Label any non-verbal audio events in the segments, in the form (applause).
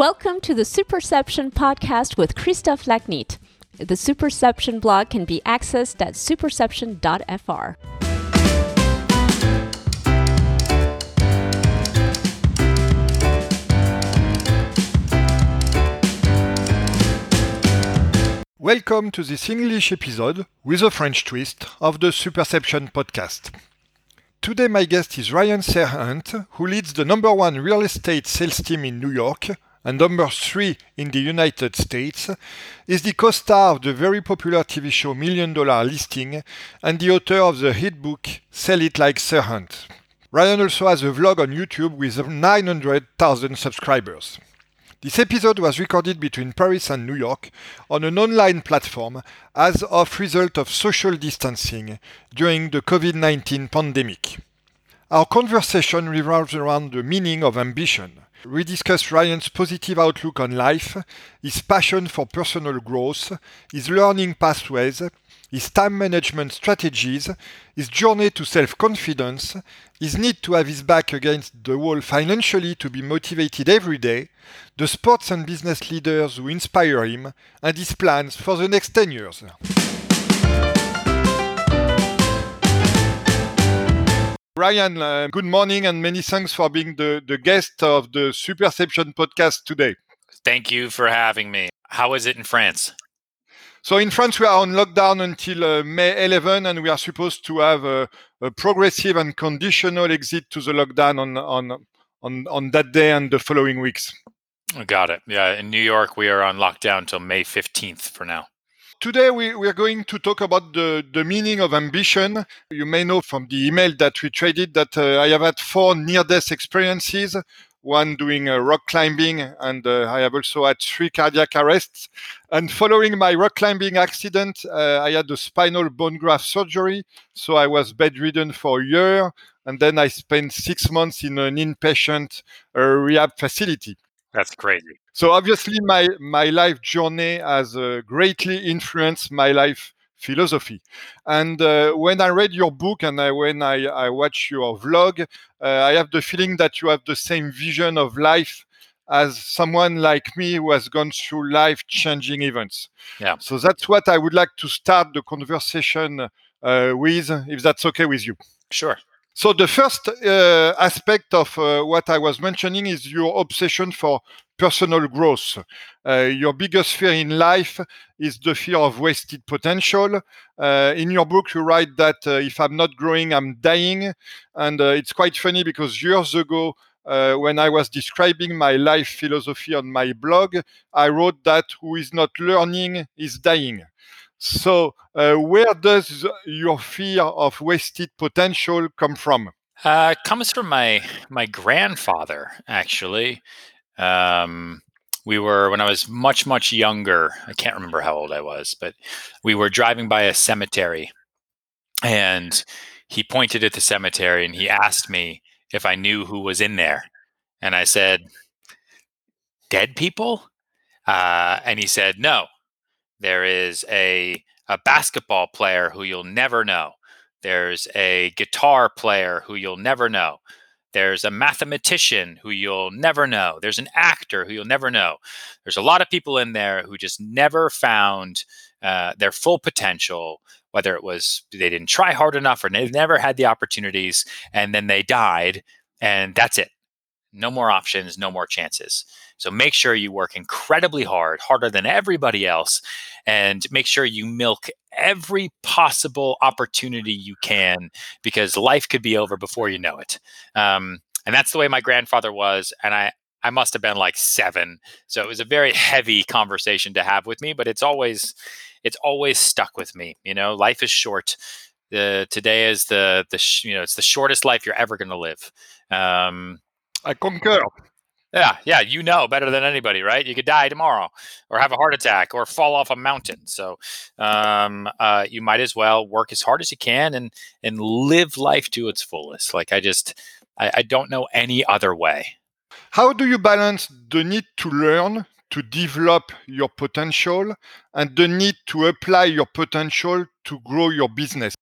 Welcome to the Superception podcast with Christophe Lachnitt. The Superception blog can be accessed at superception.fr. Welcome to this English episode with a French twist of the Superception podcast. Today, my guest is Ryan Serhant, who leads the number one real estate sales team in New York and number three in the United States, is the co star of the very popular TV show Million Dollar Listing and the author of the hit book Sell It Like Serhant. Ryan also has a vlog on YouTube with 900,000 subscribers. This episode was recorded between Paris and New York on an online platform as of result of social distancing during the COVID-19 pandemic. Our conversation revolves around the meaning of ambition. We discuss Ryan's positive outlook on life, his passion for personal growth, his learning pathways, his time management strategies, his journey to self confidence, his need to have his back against the wall financially to be motivated every day, the sports and business leaders who inspire him, and his plans for the next 10 years. Ryan, uh, good morning and many thanks for being the, the guest of the Superception podcast today. Thank you for having me. How is it in France? So in France, we are on lockdown until uh, May 11, and we are supposed to have a, a, progressive and conditional exit to the lockdown on, on, on, on that day and the following weeks. Got it. Yeah, in New York, we are on lockdown until May 15th for now. Today, we, we are going to talk about the, the meaning of ambition. You may know from the email that we traded that uh, I have had four near death experiences one doing uh, rock climbing, and uh, I have also had three cardiac arrests. And following my rock climbing accident, uh, I had a spinal bone graft surgery, so I was bedridden for a year, and then I spent six months in an inpatient uh, rehab facility. That's crazy. So obviously, my my life journey has uh, greatly influenced my life philosophy. And uh, when I read your book and I, when I, I watch your vlog, uh, I have the feeling that you have the same vision of life as someone like me who has gone through life changing events. Yeah. So that's what I would like to start the conversation uh, with, if that's okay with you. Sure. So the first uh, aspect of uh, what I was mentioning is your obsession for personal growth. Uh, your biggest fear in life is the fear of wasted potential. Uh, in your book, you write that uh, if I'm not growing, I'm dying. And uh, it's quite funny because years ago, uh, when I was describing my life philosophy on my blog, I wrote that who is not learning is dying. So, uh, where does your fear of wasted potential come from? Uh, comes from my my grandfather, actually. Um, we were when I was much much younger. I can't remember how old I was, but we were driving by a cemetery, and he pointed at the cemetery and he asked me if I knew who was in there, and I said, "Dead people," uh, and he said, "No, there is a a basketball player who you'll never know. There's a guitar player who you'll never know. There's a mathematician who you'll never know. There's an actor who you'll never know. There's a lot of people in there who just never found uh, their full potential, whether it was they didn't try hard enough or they never had the opportunities, and then they died, and that's it. No more options, no more chances. So make sure you work incredibly hard, harder than everybody else, and make sure you milk every possible opportunity you can because life could be over before you know it. Um, and that's the way my grandfather was. And I, I must have been like seven. So it was a very (laughs) heavy conversation to have with me, but it's always, it's always stuck with me. You know, life is short. The today is the the sh- you know it's the shortest life you're ever going to live. Um, I concur. Yeah, yeah, you know better than anybody, right? You could die tomorrow, or have a heart attack, or fall off a mountain. So, um, uh, you might as well work as hard as you can and and live life to its fullest. Like I just, I, I don't know any other way. How do you balance the need to learn to develop your potential and the need to apply your potential to grow your business?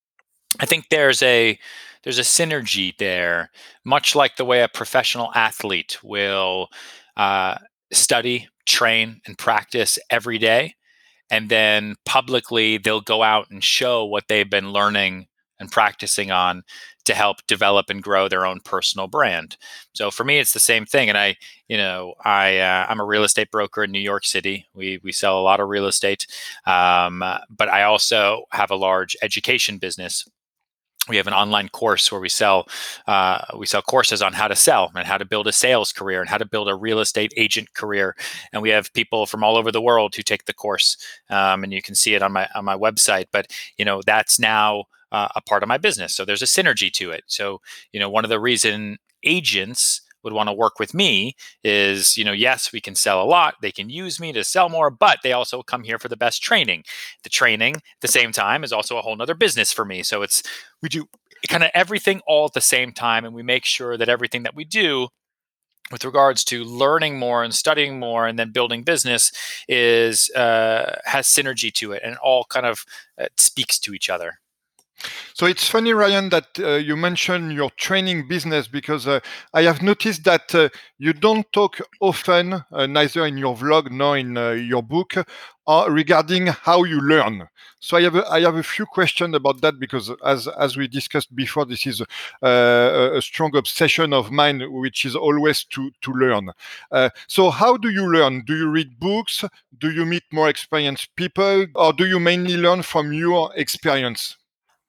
I think there's a there's a synergy there, much like the way a professional athlete will uh, study, train, and practice every day. And then publicly, they'll go out and show what they've been learning and practicing on to help develop and grow their own personal brand. So for me, it's the same thing. And I, you know, I uh, I'm a real estate broker in New York City. We we sell a lot of real estate, um, but I also have a large education business we have an online course where we sell uh, we sell courses on how to sell and how to build a sales career and how to build a real estate agent career. And we have people from all over the world who take the course um, and you can see it on my on my website. But you know that's now uh, a part of my business. So there's a synergy to it. So you know one of the reason agents would want to work with me is, you know, yes, we can sell a lot. They can use me to sell more, but they also come here for the best training. The training at the same time is also a whole nother business for me. So it's, we do kind of everything all at the same time. And we make sure that everything that we do with regards to learning more and studying more and then building business is uh, has synergy to it and all kind of uh, speaks to each other so it's funny, Ryan, that uh, you mentioned your training business because uh, I have noticed that uh, you don't talk often, uh, neither in your vlog nor in uh, your book, uh, regarding how you learn. So I have a, I have a few questions about that because, as as we discussed before, this is a, a strong obsession of mine, which is always to to learn. so how do you learn? Do you read books? Do you meet more experienced people, or do you mainly learn from your experience?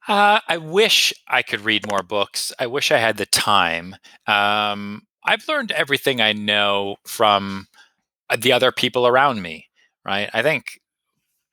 Uh, I wish I could read more books. I wish I had the time. Um, I've learned everything I know from uh, the other people around me, right? I think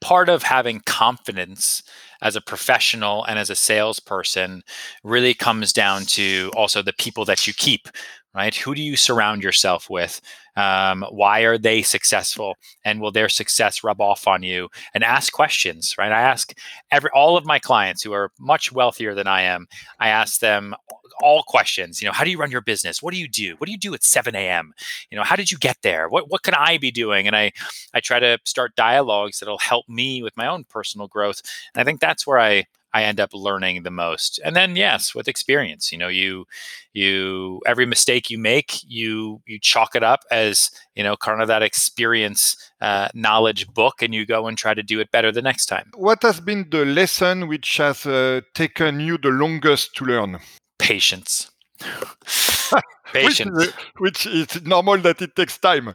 part of having confidence as a professional and as a salesperson really comes down to also the people that you keep, right? Who do you surround yourself with? Um, why are they successful? And will their success rub off on you? And ask questions, right? I ask every all of my clients who are much wealthier than I am. I ask them all questions. You know, how do you run your business? What do you do? What do you do at 7 a.m.? You know, how did you get there? What what can I be doing? And I I try to start dialogues that'll help me with my own personal growth. And I think that's where I I end up learning the most. And then yes, with experience, you know, you you every mistake you make, you you chalk it up as you know kind of that experience uh, knowledge book, and you go and try to do it better the next time. What has been the lesson which has uh, taken you the longest to learn? Patience. (laughs) Patience. which, which is normal that it takes time.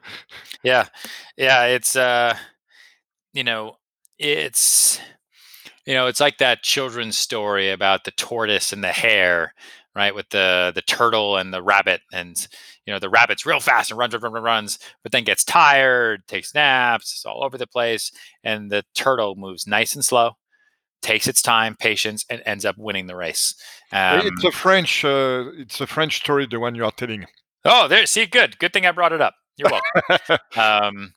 Yeah, yeah, it's uh, you know, it's you know, it's like that children's story about the tortoise and the hare, right? With the the turtle and the rabbit, and you know, the rabbit's real fast and runs, runs, runs, runs, but then gets tired, takes naps, it's all over the place, and the turtle moves nice and slow, takes its time, patience, and ends up winning the race. Um, it's a French, uh, it's a French story, the one you are telling. Oh, there. See, good, good thing I brought it up. You're welcome. (laughs) um,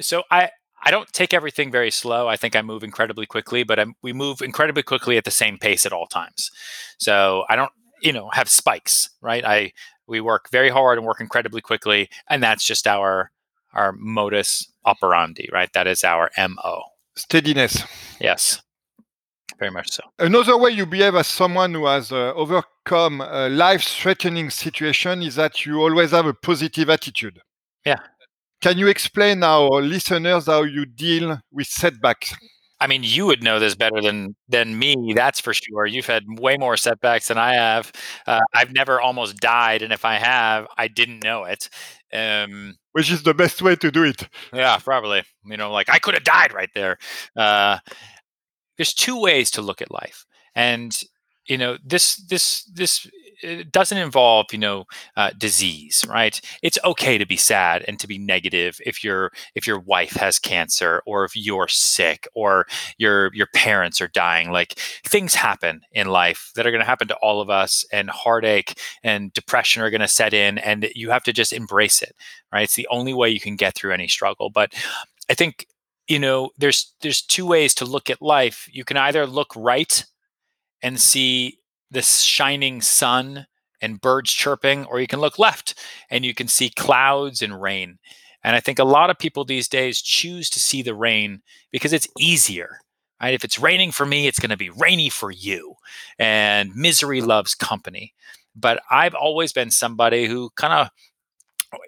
so I I don't take everything very slow. I think I move incredibly quickly, but I'm, we move incredibly quickly at the same pace at all times. So I don't, you know, have spikes, right? I we work very hard and work incredibly quickly, and that's just our our modus operandi, right? That is our mo. Steadiness. Yes, very much so. Another way you behave as someone who has uh, overcome a life-threatening situation is that you always have a positive attitude. Yeah, can you explain our listeners how you deal with setbacks? I mean, you would know this better than than me. That's for sure. You've had way more setbacks than I have. Uh, I've never almost died, and if I have, I didn't know it. Um, Which is the best way to do it? Yeah, probably. You know, like I could have died right there. Uh, there's two ways to look at life, and you know, this this this it doesn't involve you know uh, disease right? It's okay to be sad and to be negative if your if your wife has cancer or if you're sick or your your parents are dying. Like things happen in life that are going to happen to all of us and heartache and depression are going to set in and you have to just embrace it right? It's the only way you can get through any struggle. But i think you know there's there's two ways to look at life. You can either look right and see this shining sun and birds chirping, or you can look left and you can see clouds and rain. And I think a lot of people these days choose to see the rain because it's easier. Right? If it's raining for me, it's going to be rainy for you. And misery loves company. But I've always been somebody who kind of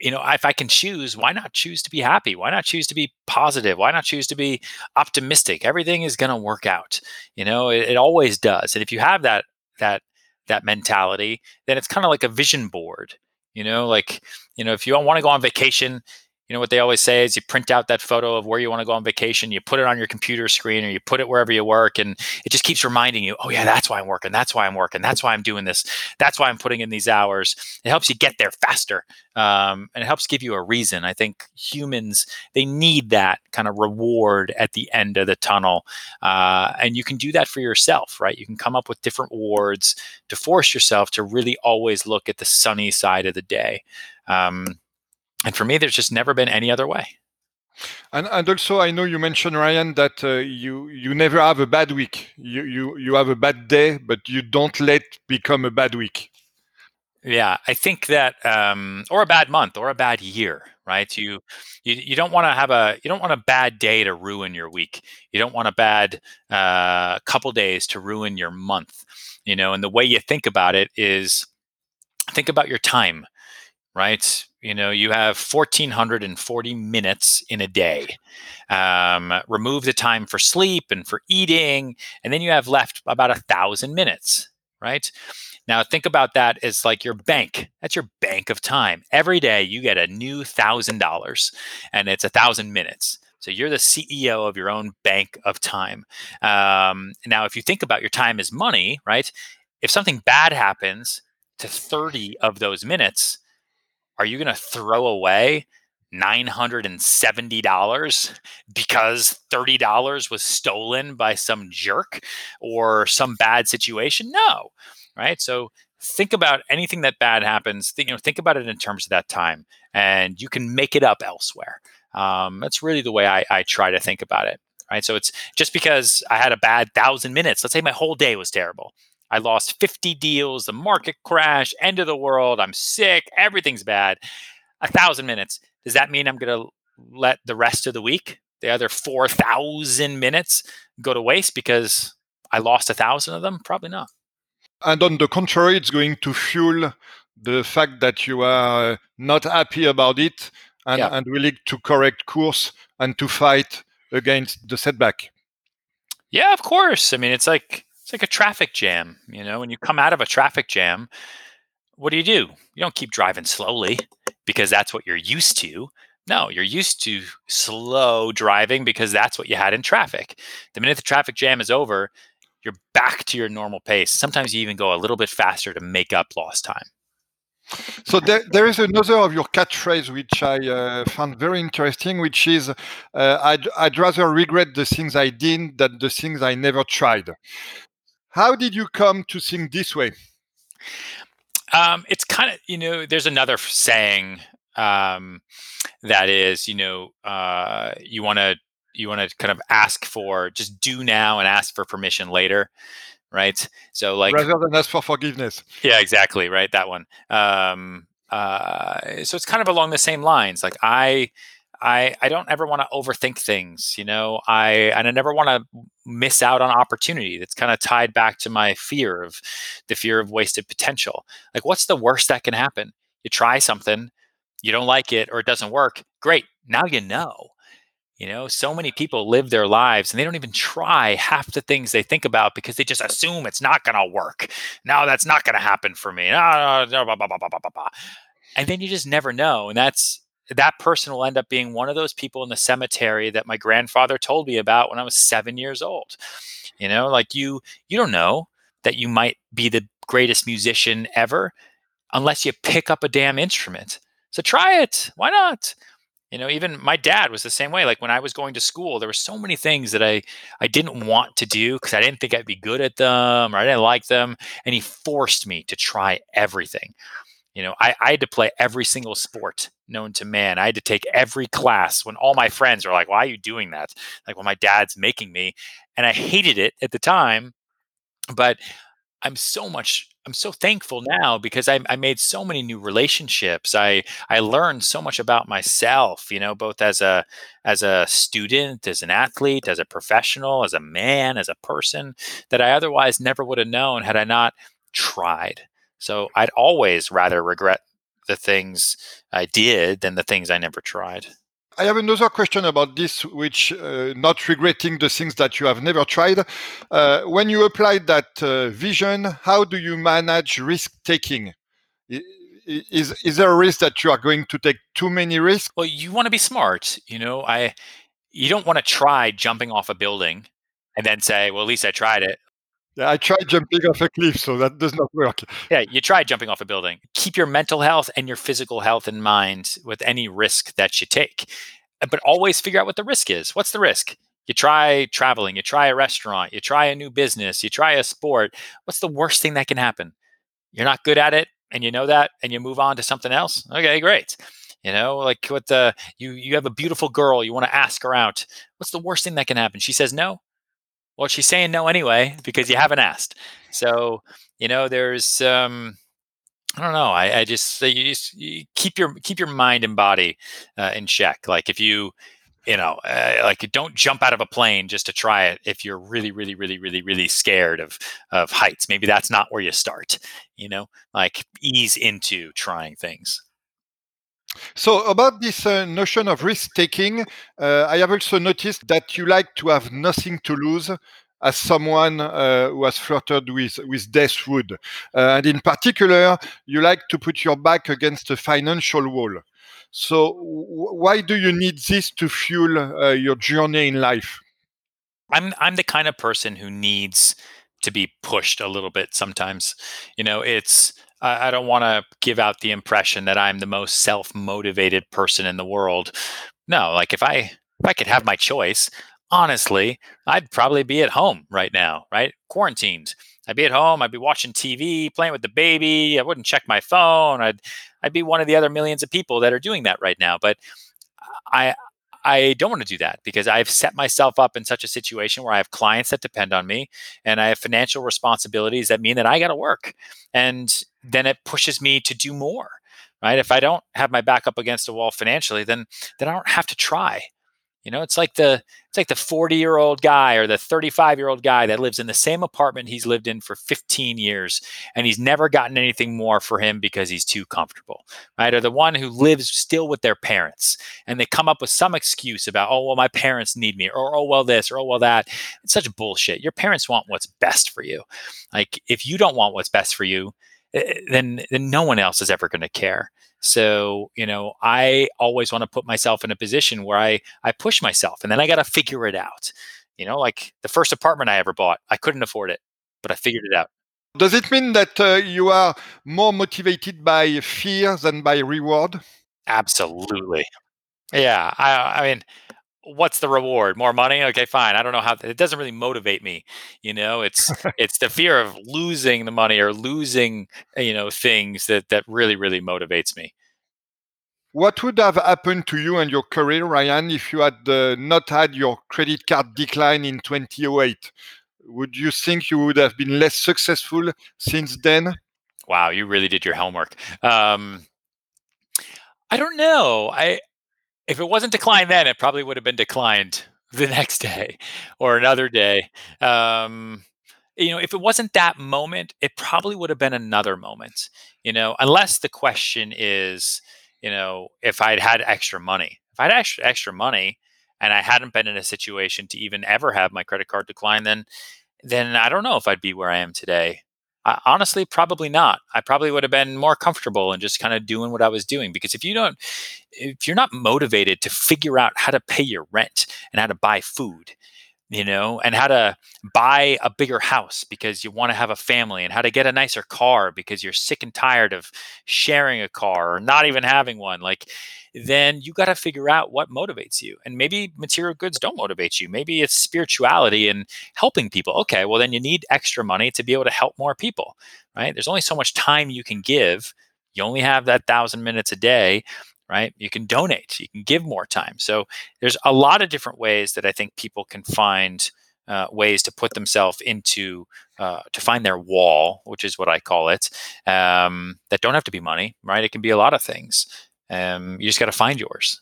you know, if I can choose, why not choose to be happy? Why not choose to be positive? Why not choose to be optimistic? Everything is going to work out. You know, it, it always does. And if you have that that that mentality, then it's kind of like a vision board. You know, like you know, if you want to go on vacation, you know what they always say is you print out that photo of where you want to go on vacation you put it on your computer screen or you put it wherever you work and it just keeps reminding you oh yeah that's why i'm working that's why i'm working that's why i'm doing this that's why i'm putting in these hours. It helps you get there faster um, and it helps give you a reason. I think humans they need that kind of reward at the end of the tunnel uh, and you can do that for yourself right? You can come up with different rewards to force yourself to really always look at the sunny side of the day um, and for me, there's just never been any other way. And, and also, I know you mentioned Ryan that uh, you you never have a bad week. You you you have a bad day, but you don't let become a bad week. Yeah, I think that, um, or a bad month, or a bad year, right? You you, you don't want to have a you don't want a bad day to ruin your week. You don't want a bad uh, couple days to ruin your month. You know, and the way you think about it is think about your time right? You know, you have 1,440 minutes in a day. Um, remove the time for sleep and for eating, and then you have left about a thousand minutes, right? Now, think about that as like your bank. That's your bank of time. Every day you get a new thousand dollars, and it's a thousand minutes. So you're the CEO of your own bank of time. Um, now, if you think about your time as money, right? If something bad happens to 30 of those minutes, are you going to throw away $970 because $30 was stolen by some jerk or some bad situation? No. Right? So think about anything that bad happens, think, you know, think about it in terms of that time and you can make it up elsewhere. Um, that's really the way I, I try to think about it. Right. So it's just because I had a bad thousand minutes, let's say my whole day was terrible. I lost 50 deals, the market crash, end of the world, I'm sick, everything's bad. A thousand minutes. Does that mean I'm going to let the rest of the week, the other 4,000 minutes, go to waste because I lost a thousand of them? Probably not. And on the contrary, it's going to fuel the fact that you are not happy about it and, yeah. and willing to correct course and to fight against the setback. Yeah, of course. I mean, it's like it's like a traffic jam. You know, when you come out of a traffic jam, what do you do? You don't keep driving slowly because that's what you're used to. No, you're used to slow driving because that's what you had in traffic. The minute the traffic jam is over, you're back to your normal pace. Sometimes you even go a little bit faster to make up lost time. So there, there is another of your catchphrase which I uh, found very interesting, which is, uh, I'd, "I'd rather regret the things I did than the things I never tried." How did you come to think this way? Um, it's kind of you know, there's another saying um, that is, you know, uh, you want to you want to kind of ask for just do now and ask for permission later right? So like rather than ask for forgiveness. Yeah exactly right that one. Um uh so it's kind of along the same lines like i I I don't ever want to overthink things, you know. I and I never want to miss out on opportunity. That's kind of tied back to my fear of the fear of wasted potential. Like what's the worst that can happen? You try something, you don't like it or it doesn't work. Great. Now you know. You know, so many people live their lives and they don't even try half the things they think about because they just assume it's not going to work. No, that's not going to happen for me. And then you just never know. And that's that person will end up being one of those people in the cemetery that my grandfather told me about when I was seven years old. You know, like you, you don't know that you might be the greatest musician ever unless you pick up a damn instrument. So try it. Why not? You know, even my dad was the same way. Like when I was going to school, there were so many things that I I didn't want to do because I didn't think I'd be good at them or I didn't like them, and he forced me to try everything. You know, I, I had to play every single sport known to man. I had to take every class when all my friends are like, why are you doing that? Like, well, my dad's making me. And I hated it at the time. But I'm so much I'm so thankful now because I, I, made so many new relationships. I I learned so much about myself, you know, both as a as a student, as an athlete, as a professional, as a man, as a person that I otherwise never would have known had I not tried. So I'd always rather regret the things I did than the things I never tried. I have another question about this, which uh, not regretting the things that you have never tried. Uh, when you apply that uh, vision, how do you manage risk taking? Is is there a risk that you are going to take too many risks? Well, you want to be smart. You know, I you don't want to try jumping off a building and then say, "Well, at least I tried it." Yeah, I tried jumping off a cliff, so that does not work. Yeah, you tried jumping off a building. Keep your mental health and your physical health in mind with any risk that you take. Uh, but always figure out what the risk is. What's the risk? You try traveling, you try a restaurant, you try a new business, you try a sport. What's the worst thing that can happen? You're not good at it and you know that and you move on to something else. Okay, great. You know, like what the you you have a beautiful girl, you want to ask her out. What's the worst thing that can happen? She says no well, she's saying no anyway because you haven't asked. So, you know, there's um I don't know. I, I just you, just you keep your keep your mind and body uh, in check. Like if you you know uh, like don't jump out of a plane just to try it if you're really really really really really scared of of heights maybe that's not where you start you know like ease into trying things so about this uh, notion of risk taking, uh, I have also noticed that you like to have nothing to lose as someone uh, who has flirted with, with death would. Uh, and in particular, you like to put your back against a financial wall. So why do you need this to fuel uh, your journey in life? I'm I'm the kind of person who needs to be pushed a little bit sometimes. You know, it's I, I don't want to give out the impression that I'm the most self motivated person in the world. No, like if I if I could have my choice, honestly, I'd probably be at home right now, right? Quarantined. I'd be at home. I'd be watching TV, playing with the baby. I wouldn't check my phone. I'd I'd be one of the other millions of people that are doing that right now. But I I don't want to do that because I've set myself up in such a situation where I have clients that depend on me and I have financial responsibilities that mean that I got to work. And then it pushes me to do more. Right? If I don't have my back up against a wall financially, then then I don't have to try. You know, it's like the it's like the 40 year old guy or the 35 year old guy that lives in the same apartment he's lived in for 15 years and he's never gotten anything more for him because he's too comfortable, right? Or the one who lives still with their parents and they come up with some excuse about, oh well, my parents need me, or oh well this, or oh well that. It's such bullshit. Your parents want what's best for you. Like if you don't want what's best for you, then then no one else is ever going to care. So, you know, I always want to put myself in a position where I I push myself and then I got to figure it out. You know, like the first apartment I ever bought, I couldn't afford it, but I figured it out. Does it mean that uh, you are more motivated by fear than by reward? Absolutely. Yeah, I I mean what's the reward? More money? Okay, fine. I don't know how it doesn't really motivate me. You know, it's (laughs) it's the fear of losing the money or losing, you know, things that that really really motivates me. What would have happened to you and your career, Ryan, if you had uh, not had your credit card decline in 2008? Would you think you would have been less successful since then? Wow, you really did your homework. Um, I don't know. I if it wasn't declined then, it probably would have been declined (laughs) the next day or another day. Um, you know, if it wasn't that moment, it probably would have been another moment. You know, unless the question is, you know, if I'd had extra money, if I had extra extra money and I hadn't been in a situation to even ever have my credit card decline, then then I don't know if I'd be where I am today. Honestly, probably not. I probably would have been more comfortable and just kind of doing what I was doing. Because if you don't, if you're not motivated to figure out how to pay your rent and how to buy food, you know, and how to buy a bigger house because you want to have a family, and how to get a nicer car because you're sick and tired of sharing a car or not even having one. Like, then you got to figure out what motivates you. And maybe material goods don't motivate you. Maybe it's spirituality and helping people. Okay, well, then you need extra money to be able to help more people, right? There's only so much time you can give. You only have that thousand minutes a day right? You can donate, you can give more time. So there's a lot of different ways that I think people can find uh, ways to put themselves into uh, to find their wall, which is what I call it. Um, that don't have to be money, right? It can be a lot of things. Um, you just got to find yours.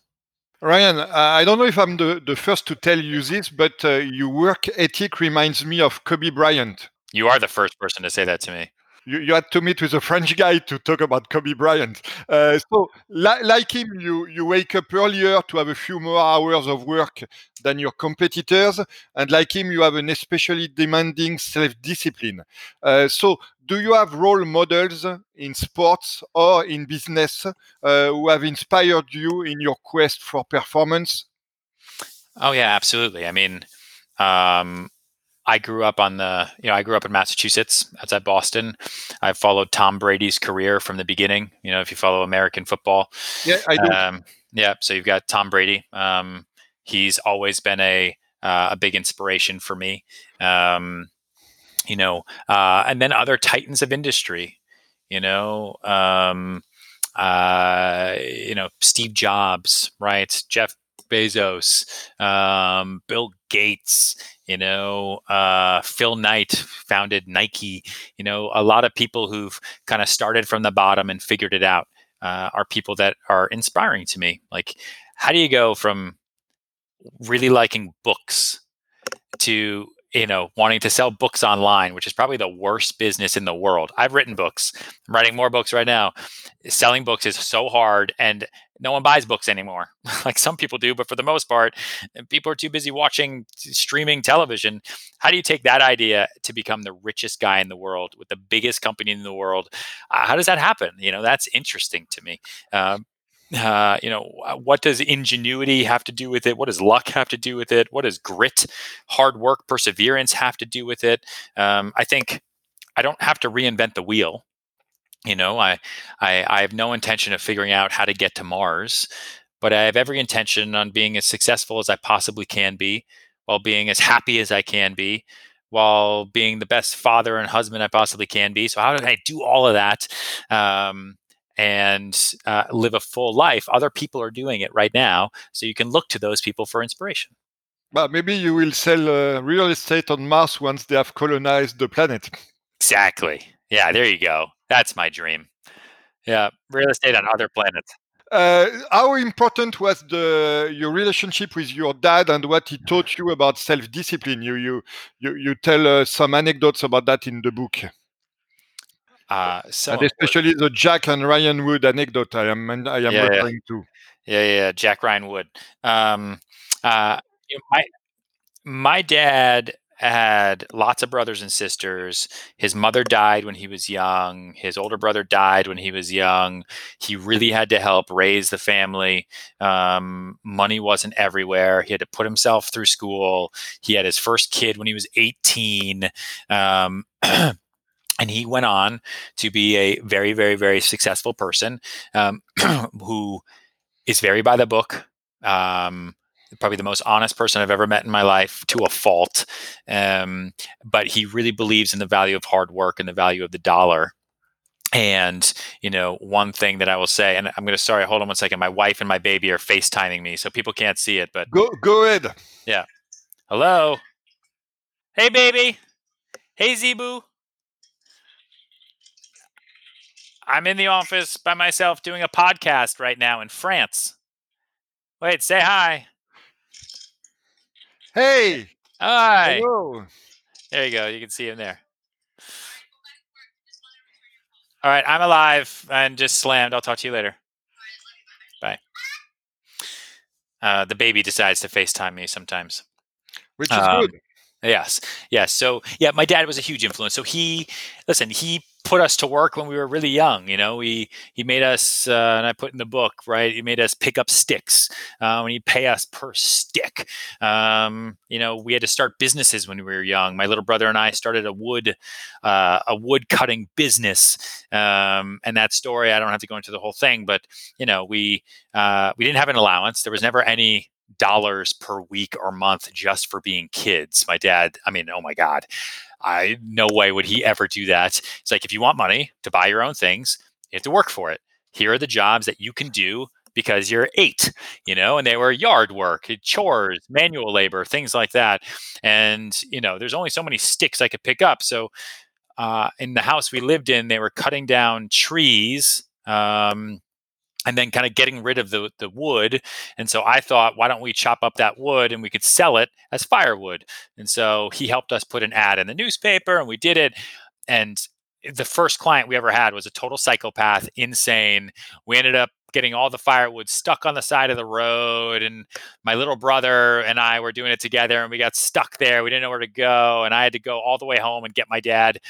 Ryan, I don't know if I'm the, the first to tell you this, but uh, your work ethic reminds me of Kobe Bryant. You are the first person to say that to me. You, you, had to meet with a French guy to talk about Kobe Bryant. Uh, so, li- like him, you you wake up earlier to have a few more hours of work than your competitors, and like him, you have an especially demanding self-discipline. Uh, so, do you have role models in sports or in business uh, who have inspired you in your quest for performance? Oh yeah, absolutely. I mean, um, I grew up on the, you know, I grew up in Massachusetts, outside Boston. I followed Tom Brady's career from the beginning. You know, if you follow American football, yeah, I do. Um, yeah, so you've got Tom Brady. Um, he's always been a uh, a big inspiration for me. Um, you know, uh, and then other titans of industry. You know, um, uh, you know, Steve Jobs, right? Jeff Bezos, um, Bill Gates, you know, uh, Phil Knight founded Nike. You know, a lot of people who've kind of started from the bottom and figured it out uh, are people that are inspiring to me. Like, how do you go from really liking books to you know wanting to sell books online which is probably the worst business in the world. I've written books. I'm writing more books right now. Selling books is so hard and no one buys books anymore. (laughs) Like some people do but for the most part people are too busy watching streaming television. How do you take that idea to become the richest guy in the world with the biggest company in the world? Uh, how does that happen? You know that's interesting to me. Um, uh, you know, what does ingenuity have to do with it? What does luck have to do with it? What does grit, hard work, perseverance have to do with it? Um, I think I don't have to reinvent the wheel. You know, I, I I have no intention of figuring out how to get to Mars, but I have every intention on being as successful as I possibly can be, while being as happy as I can be, while being the best father and husband I possibly can be. So how do I do all of that? Um, and uh, live a full life. Other people are doing it right now, so you can look to those people for inspiration. Well, maybe you will sell uh, real estate on Mars once they have colonized the planet. Exactly. Yeah, there you go. That's my dream. Yeah, real estate on other planets. Uh, how important was the your relationship with your dad and what he taught you about self-discipline? You you you, you tell uh, some anecdotes about that in the book. Uh, so and especially the Jack and Ryan Wood anecdote I am I am yeah, referring yeah. to. Yeah, yeah, Jack Ryan Wood. Um, uh, my my dad had lots of brothers and sisters. His mother died when he was young. His older brother died when he was young. He really had to help raise the family. Um, money wasn't everywhere. He had to put himself through school. He had his first kid when he was 18. Um, (clears throat) and he went on to be a very very very successful person um, (clears throat) who is very by the book um, probably the most honest person i've ever met in my life to a fault um, but he really believes in the value of hard work and the value of the dollar. And you know one thing that i will say and i'm going to sorry hold on one second my wife and my baby are facetiming me so people can't see it but go go ahead yeah. Hello? Hey baby. Hey zebu I'm in the office by myself doing a podcast right now in France. Wait, say hi. Hey. Hi. Hello. There you go. You can see him there. All right, I'm alive and just slammed. I'll talk to you later. Bye. Uh, the baby decides to FaceTime me sometimes, which is um, good. Yes, yes. So yeah, my dad was a huge influence. So he, listen, he put us to work when we were really young. You know, he he made us, uh, and I put in the book, right? He made us pick up sticks, uh, and he pay us per stick. Um, you know, we had to start businesses when we were young. My little brother and I started a wood uh, a wood cutting business, um, and that story I don't have to go into the whole thing, but you know, we uh, we didn't have an allowance. There was never any dollars per week or month just for being kids. My dad, I mean, oh my God, I no way would he ever do that. It's like if you want money to buy your own things, you have to work for it. Here are the jobs that you can do because you're eight, you know, and they were yard work, chores, manual labor, things like that. And, you know, there's only so many sticks I could pick up. So uh, in the house we lived in, they were cutting down trees. Um, and then kind of getting rid of the, the wood. And so I thought, why don't we chop up that wood and we could sell it as firewood? And so he helped us put an ad in the newspaper and we did it. And the first client we ever had was a total psychopath, insane. We ended up getting all the firewood stuck on the side of the road and my little brother and I were doing it together and we got stuck there. We didn't know where to go and I had to go all the way home and get my dad.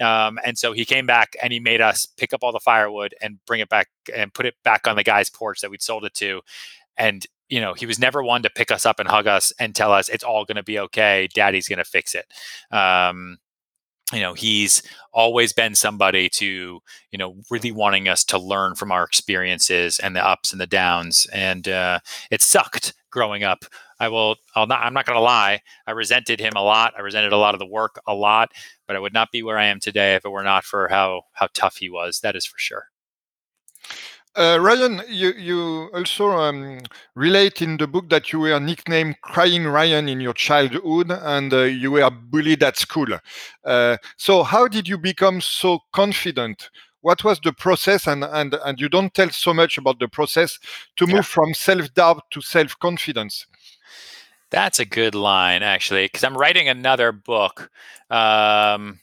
Um, and so he came back and he made us pick up all the firewood and bring it back and put it back on the guy's porch that we'd sold it to. And you know, he was never one to pick us up and hug us and tell us it's all going to be okay. Daddy's going to fix it. Um, you know he's always been somebody to you know really wanting us to learn from our experiences and the ups and the downs and uh, it sucked growing up i will I'll not, i'm not going to lie i resented him a lot i resented a lot of the work a lot but i would not be where i am today if it were not for how how tough he was that is for sure uh, Ryan, you, you also um, relate in the book that you were nicknamed Crying Ryan in your childhood and uh, you were bullied at school. Uh, so, how did you become so confident? What was the process? And, and, and you don't tell so much about the process to move yeah. from self doubt to self confidence. That's a good line, actually, because I'm writing another book. Um,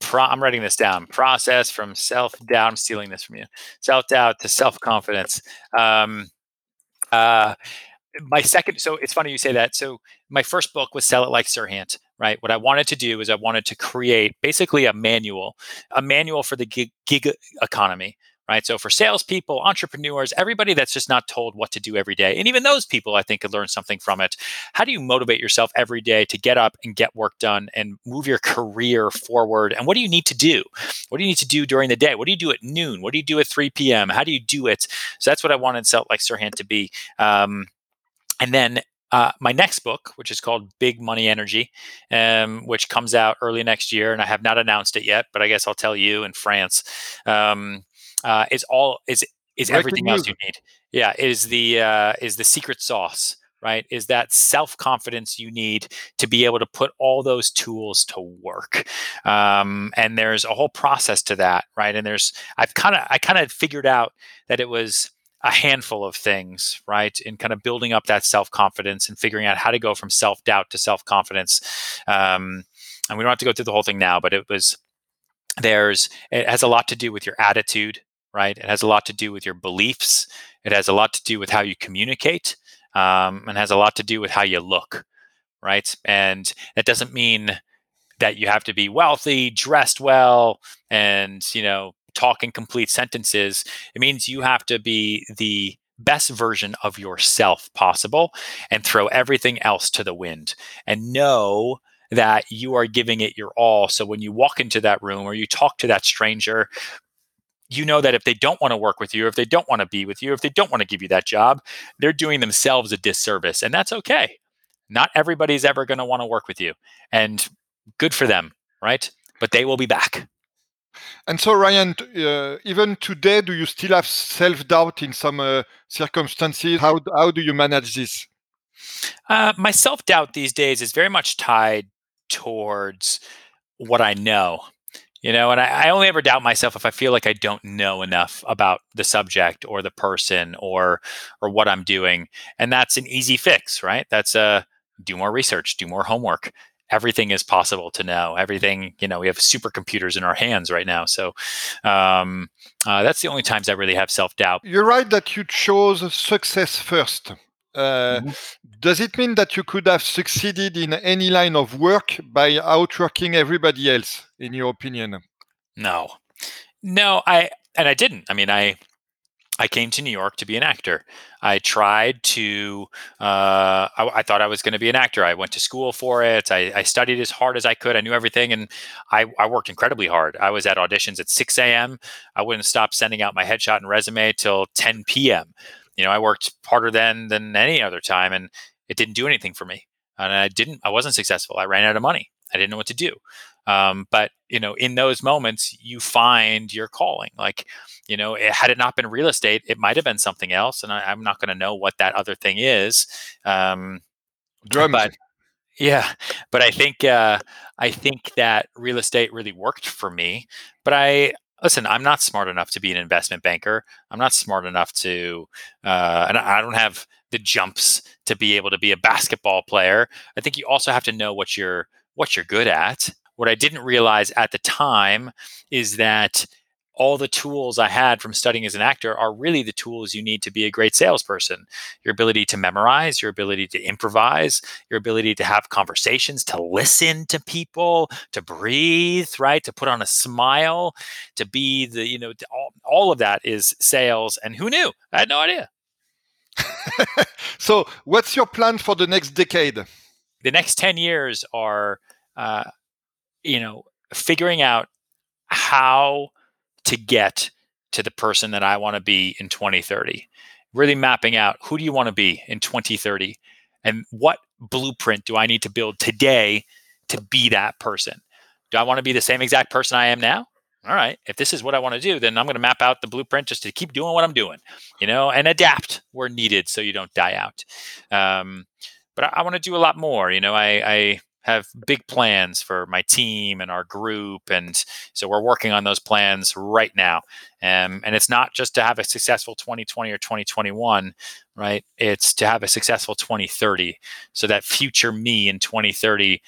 pro- I'm writing this down. Process from self doubt. I'm stealing this from you. Self doubt to self confidence. Um, uh, my second. So it's funny you say that. So my first book was Sell It Like Sir Serhant. Right. What I wanted to do is I wanted to create basically a manual, a manual for the gig, gig economy right? So for salespeople, entrepreneurs, everybody that's just not told what to do every day, and even those people, I think, could learn something from it. How do you motivate yourself every day to get up and get work done and move your (laughs) career forward? And what do you need to do? What do you need to do during the day? What do you do at noon? What do you do at 3 p.m.? How do you do it? So that's what I wanted Sell Like Serhant to be. Um, and then uh, my next book, which is called Big Money Energy, um, which comes out early next year, and I have not announced it yet, but I guess I'll tell you in France. Um, uh, is all is is everything else you need. Yeah, is the uh, is the secret sauce right? Is that self confidence you need to be able to put all those tools to work. Um, and there's a whole process to that, right? And there's I've kind of I kind of figured out that it was a handful of things, right? In kind of building up that self confidence and figuring out how to go from self doubt to self confidence. Um, and we don't have to go through the whole thing now, but it was there's it has a lot to do with your attitude right? It has a lot to do with your beliefs. It has a lot to do with how you communicate, um, and has a lot to do with how you look, right? And that doesn't mean that you have to be wealthy, dressed well, and you know talk in complete sentences. It means you have to be the best version of yourself possible and throw everything else to the wind and know that you are giving it your all. So when you walk into that room or you talk to that stranger, you know that if they don't want to work with you, if they don't want to be with you, if they don't want to give you that job, they're doing themselves a disservice. And that's okay. Not everybody's ever going to want to work with you. And good for them, right? But they will be back. And so, Ryan, uh, even today, do you still have self doubt in some uh, circumstances? How, how do you manage this? Uh, my self doubt these days is very much tied towards what I know you know and I, I, only ever doubt myself if i feel like i don't know enough about the subject or the person or or what i'm doing and that's an easy fix right? That's a uh, do more research do more homework. Everything is possible to know. Everything you know we have supercomputers in our hands right now. So um, uh, that's the only times i really have self-doubt. You're right that you chose success first uh, mm-hmm. Does it mean that you could have succeeded in any line of work by outworking everybody else, in your opinion? No, no, I and I didn't. I mean, I I came to New York to be an actor. I tried to. Uh, I, I, thought I was going to be an actor. I went to school for it. I, I, studied as hard as I could. I knew everything, and I, I worked incredibly hard. I was at auditions at 6 a.m. I wouldn't stop sending out my headshot and resume till 10 p.m you know, I worked harder than than any other time, and it didn't do anything for me. And I didn't, I wasn't successful. I ran out of money. I didn't know what to do. Um, but you know, in those moments, you find your calling. Like, you know, it, had it not been real estate, it might have been something else, and I, am not going to know what that other thing is. Um, Drums. But yeah, but I think uh, I think that real estate really worked for me. But I listen, I'm not smart enough to be an investment banker. I'm not smart enough to, uh, and I don't have the jumps to be able to be a basketball player. I think you also have to know what you're what you're good at. What I didn't realize at the time is that all the tools I had from studying as an actor are really the tools you need to be a great salesperson. Your ability to memorize, your ability to improvise, your ability to have conversations, to listen to people, to breathe, right? To put on a smile, to be the, you know, all, all of that is sales. And who knew? I had no idea. (laughs) so, what's your plan for the next decade? The next 10 years are, uh, you know, figuring out how to get to the person that I want to be in 2030. Really mapping out who do you want to be in 2030 and what blueprint do I need to build today to be that person? Do I want to be the same exact person I am now? All right, if this is what I want to do, then I'm going to map out the blueprint just to keep doing what I'm doing, you know, and adapt where needed so you don't die out. Um, but I, I want to do a lot more. You know, I, I have big plans for my team and our group and so we're working on those plans right now. Um, and it's not just to have a successful 2020 or 2021 right? It's to have a successful 2030 so that future me in 2030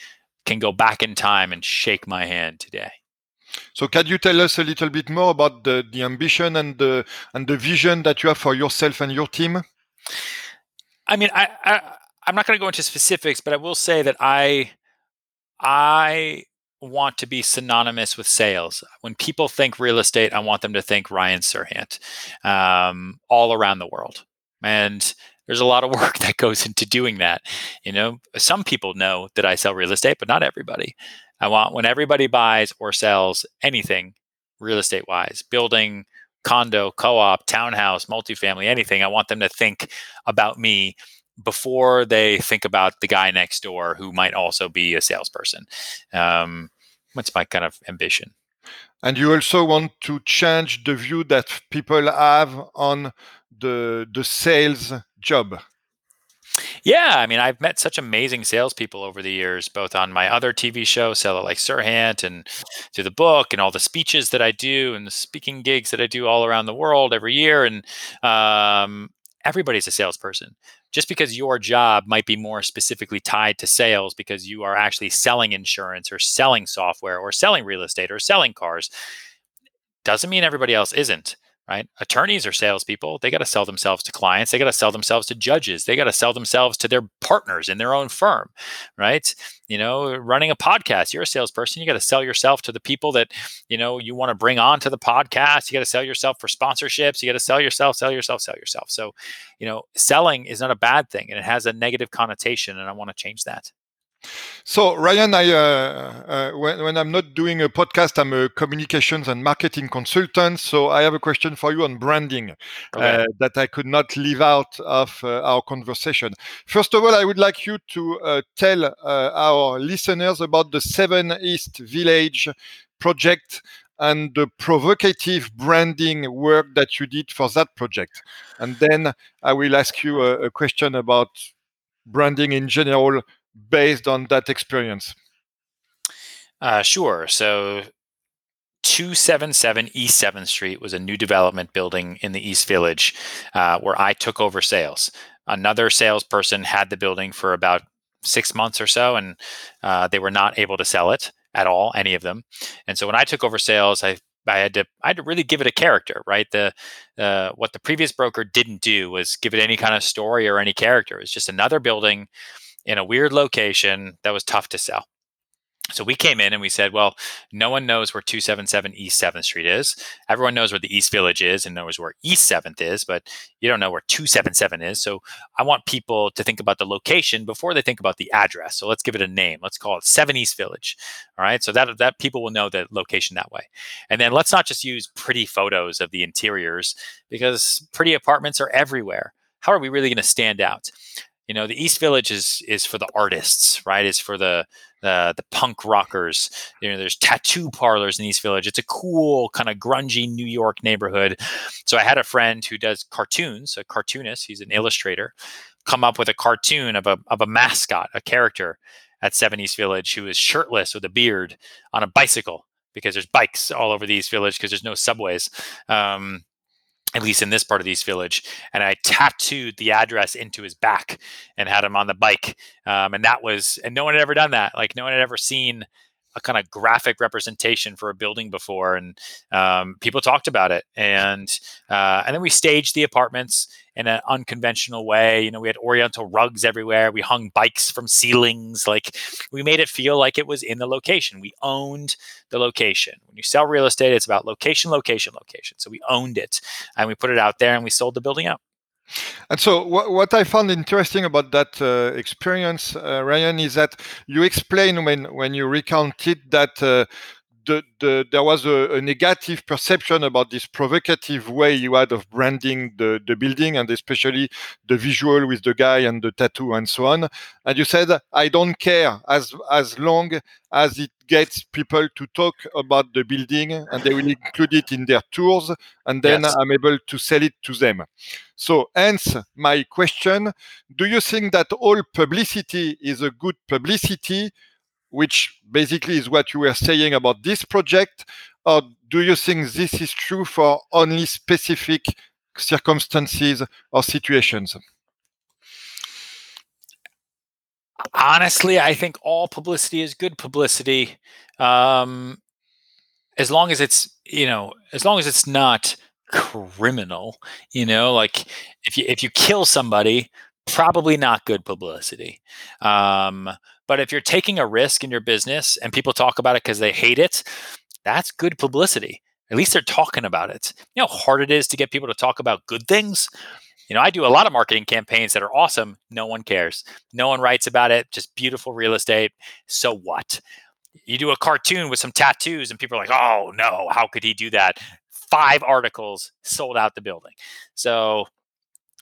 can go back in time and shake my hand today. So can you tell us a little bit more about the, the ambition and the and the vision that you have for yourself and your team? I mean i, I i'm not going to go into specifics but i will say that i I want to be synonymous with sales. When people think real estate, I want them to think Ryan Serhant um, all around the world. And there's a lot of (laughs) work that goes into doing that. You know, some people know that I sell real estate, but not everybody. I want when everybody buys or sells anything real estate wise, building, condo, co op, townhouse, multifamily, anything, I want them to think about me before they think about the guy next door who might also be a salesperson. Um, that's my kind of ambition. And you also want to change the view that people have on the the sales job. Yeah, I mean, I've met such amazing salespeople over the years, both on my other TV show, Sell It Like Serhant, and through the book, and all the speeches that I do, and the speaking gigs that I do all around the world every year. And um, everybody's a salesperson. Just because your job might be more specifically tied to sales because you are actually selling insurance or selling software or selling real estate or selling cars doesn't mean everybody else isn't right? Attorneys are salespeople. They got to sell themselves to clients. They got to sell themselves to judges. They got to sell themselves to their partners in their own firm, right? You know, running a podcast, you're a salesperson. You got to sell yourself to the people that, you know, you want to bring on to the podcast. You got to sell yourself for sponsorships. You got to sell yourself, sell yourself, sell yourself. So, you know, selling is not a bad thing and it has a negative connotation. And I want to change that. So Ryan, I uh, uh, when, when I'm not doing a podcast, I'm a communications and marketing consultant. So I have a question for you on branding okay. uh, that I could not leave out of uh, our conversation. First of all, I would like you to uh, tell uh, our listeners about the Seven East Village project and the provocative branding work that you did for that project. And then I will ask you a, a question about branding in general based on that experience? Uh, sure. So 277 East 7th Street was a new development building in the East Village uh, where I took over sales. Another salesperson had the building for about six months or so, and uh, they were not able to sell it at all, any of them. And so when I took over sales, I I had to I had to really give it a character, right? The uh, what the previous broker didn't do was give it any kind of story or any character. It's just another building in a weird location that was tough to sell. So we came in and we said, well, no one knows where 277 East 7th Street is. Everyone knows where the East Village is and knows where East 7th is, but you don't know where 277 is. So I want people to think about the location before they think about the address. So let's give it a name. Let's call it 7 East Village. All right. So that that people will know the location that way. And then let's not just use pretty photos of the interiors because pretty apartments are everywhere. How are we really going to stand out? You know the east village is is for the artists right? It's for the the, the punk rockers. You know there's tattoo parlors in east village. It's a cool kind of grungy new york neighborhood. So i had a friend who does cartoons a cartoonist. He's an illustrator. Come up with a cartoon of a of a mascot a character at 7 east village who is shirtless with a beard on a bicycle because there's bikes all over the east village because there's no subways. Um, at least in this part of the East Village, and I tattooed the address into his back and had him on the bike. Um, and that was, and no one had ever done that. Like no one had ever seen a kind of graphic representation for a building before, and um, people talked about it. And uh, and then we staged the apartments in an unconventional way. You know, we had Oriental rugs everywhere. We hung bikes from ceilings. Like we made it feel like it was in the location. We owned the location. When you sell real estate, it's about location, location, location. So we owned it, and we put it out there, and we sold the building out. And so, what, what I found interesting about that uh, experience, uh, Ryan, is that you explain when when you recounted that. Uh, the, the, there was a, a, negative perception about this provocative way you had of branding the, the building and especially the visual with the guy and the tattoo and so on. And you said, I don't care as as long as it gets people to talk about the building and they will include it in their tours and then yes. i'm able to sell it to them so hence my question do you think that all publicity is a good publicity which basically is what you were saying about this project or do you think this is true for only specific circumstances or situations honestly, I think all publicity is good publicity, um, as long as it's you know, as long as it's not criminal. You know, like if you if you kill somebody, probably not good publicity. Um, but if you're taking a risk in your business and people talk about it because they hate it, that's good publicity. At least they're talking about it. You know how hard it is to get people to talk about good things? You know, I do a lot of marketing campaigns that are awesome. No one cares. No one writes about it. Just beautiful real estate. So what? You do a cartoon with some tattoos, and people are like, oh no, how could he do that? Five articles sold out the building. So,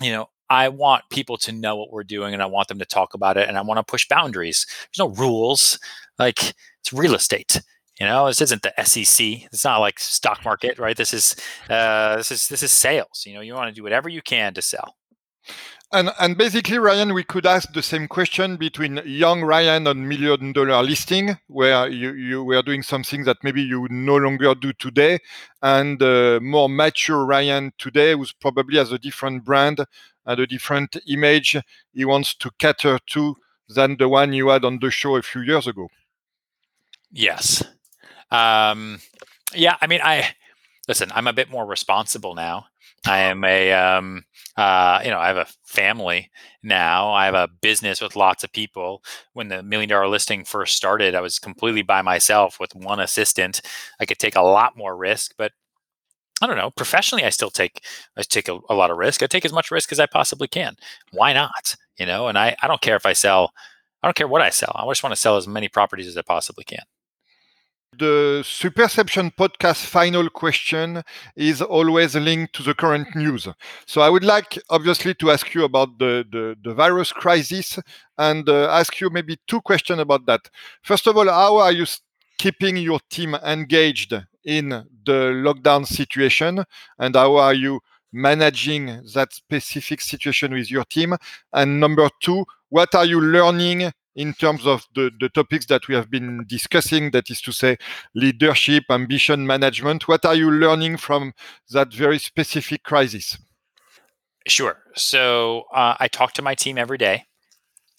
you know, I want people to know what we're doing and I want them to talk about it and I want to push boundaries. There's no rules. Like it's real estate. You know, this isn't the SEC. It's not like stock market, right? This is uh, this is this is sales. You know, you want to do whatever you can to sell. And and basically, Ryan, we could ask the same question between young Ryan on million dollar listing, where you, you were doing something that maybe you no longer do today, and uh, more mature Ryan today, who's probably has a different brand a different image he wants to cater to than the one you had on the show a few years ago. Yes. Um, yeah, I mean, I listen. I'm a bit more responsible now. I am a, um, uh, you know, I have a family now. I have a business with lots of people. When the million dollar listing first started, I was completely by myself with one assistant. I could take a lot more risk, but I don't know. Professionally, I still take I take a, a lot of risk. I take as much risk as I possibly can. Why not? You know, and I I don't care if I sell. I don't care what I sell. I just want to sell as many properties as I possibly can. The Superception podcast final question is always linked to the current news. So I would like, obviously, to ask you about the, the, the virus crisis and uh, ask you maybe two questions about that. First of all, how are you keeping your team engaged in the lockdown situation? And how are you managing that specific situation with your team? And number two, what are you learning in terms of the, the topics that we have been discussing, that is to say, leadership, ambition, management. What are you learning from that very specific crisis? Sure. So uh, I talk to my team every day.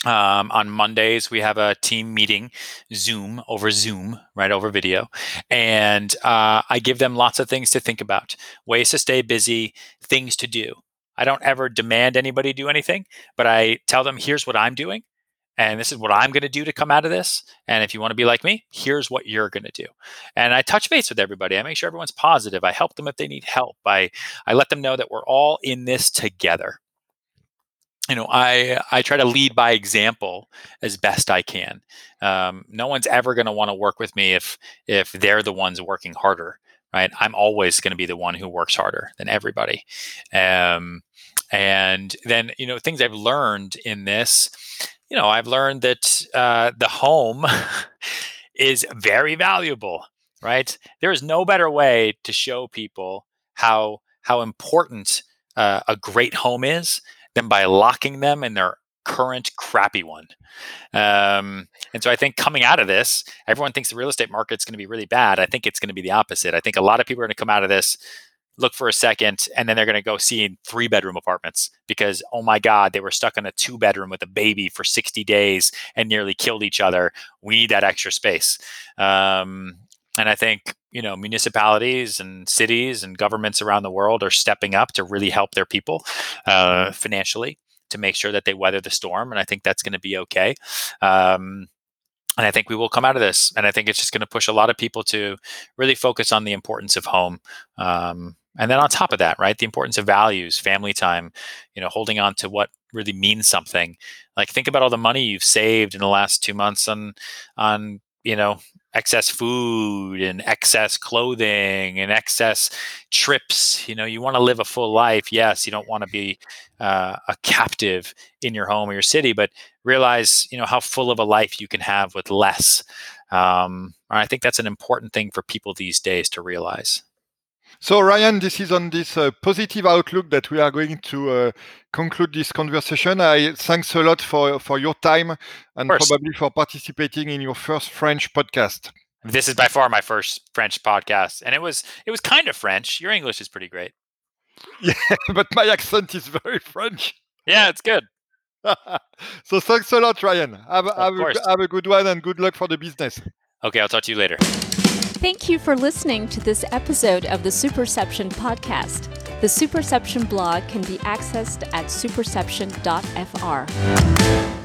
Um, on Mondays, we have a team meeting, Zoom over Zoom, right over video. And uh, I give them lots of things to think about, ways to stay busy, things to do. I don't ever demand anybody do anything, but I tell them, here's what I'm doing and this is what I'm going to do to come out of this. And if you want to be like me, here's what you're going to do. And I touch base with everybody. I make sure everyone's positive. I help them if they need help. I I let them know that we're all in this together. You know, I I try to lead by example as best I can. Um, no one's ever going to want to work with me if if they're the ones working harder, right? I'm always going to be the one who works harder than everybody. Um, and then you know things I've learned in this you know, I've learned that uh, the home (laughs) is very valuable, right? There is no better way to show people how how important uh, a great home is than by locking them in their current crappy one. Um, and so I think coming out of this, everyone thinks the real estate market's going to be really bad. I think it's going to be the opposite. I think a lot of people are going to come out of this look for a second, and then they're going to go see three bedroom apartments because, oh my God, they were stuck in a two bedroom with a baby for 60 days and nearly killed each other. We need that extra space. Um, and I think you know municipalities and cities and governments around the world are stepping up to really help their people uh, financially to make sure that they weather the storm. And I think that's going to be okay. Um, and I think we will come out of this. And I think it's just going to push a lot of people to really focus on the importance of home. Um, and then on top of that, right, the importance of values, family time, you know, holding on to what really means something. Like think about all the money you've saved in the last two months on on you know excess food and excess clothing and excess trips you know you want to live a full life yes you don't want to be uh, a captive in your home or your city but realize you know how full of a life you can have with less. Um, i think that's an important thing for people these days to realize so, Ryan, this is on this uh, positive outlook that we are going to uh, conclude this conversation. I thanks a lot for for your time and probably for participating in your first French podcast. This is by far my first French podcast, and it was it was kind of French. Your English is pretty great. (laughs) Yeah, but my accent is very French. Yeah, it's good. (laughs) so thanks a lot, Ryan. Have, have, a, have a good one and good luck for the business. Okay, I'll talk to you later. Thank you for listening to this episode of the Superception podcast. The Superception blog can be accessed at superception.fr.